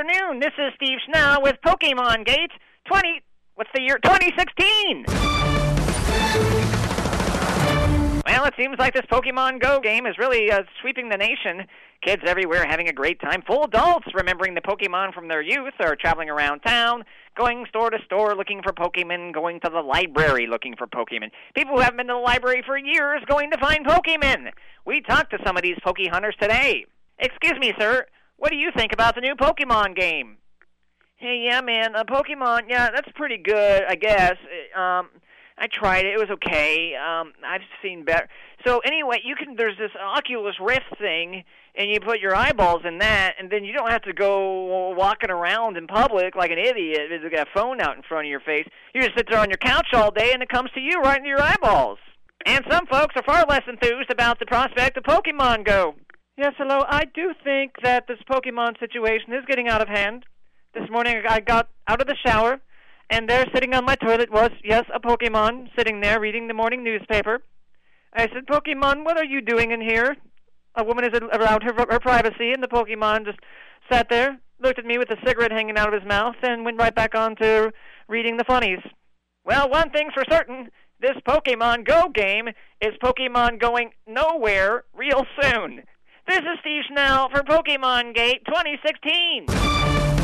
afternoon. This is Steve Schnell with Pokemon Gate 20. What's the year? 2016. Well, it seems like this Pokemon Go game is really uh, sweeping the nation. Kids everywhere having a great time. Full adults remembering the Pokemon from their youth are traveling around town, going store to store looking for Pokemon, going to the library looking for Pokemon. People who haven't been to the library for years going to find Pokemon. We talked to some of these Poke hunters today. Excuse me, sir. What do you think about the new Pokemon game? Hey, yeah, man, uh, Pokemon, yeah, that's pretty good, I guess. Um, I tried it; it was okay. Um, I've seen better. So anyway, you can. There's this Oculus Rift thing, and you put your eyeballs in that, and then you don't have to go walking around in public like an idiot with a phone out in front of your face. You just sit there on your couch all day, and it comes to you right into your eyeballs. And some folks are far less enthused about the prospect of Pokemon Go. Yes, hello. I do think that this Pokemon situation is getting out of hand. This morning I got out of the shower, and there sitting on my toilet was, yes, a Pokemon sitting there reading the morning newspaper. I said, Pokemon, what are you doing in here? A woman is around her, her privacy, and the Pokemon just sat there, looked at me with a cigarette hanging out of his mouth, and went right back on to reading the funnies. Well, one thing's for certain this Pokemon Go game is Pokemon going nowhere real soon. This is Steve Schnell for Pokemon Gate 2016.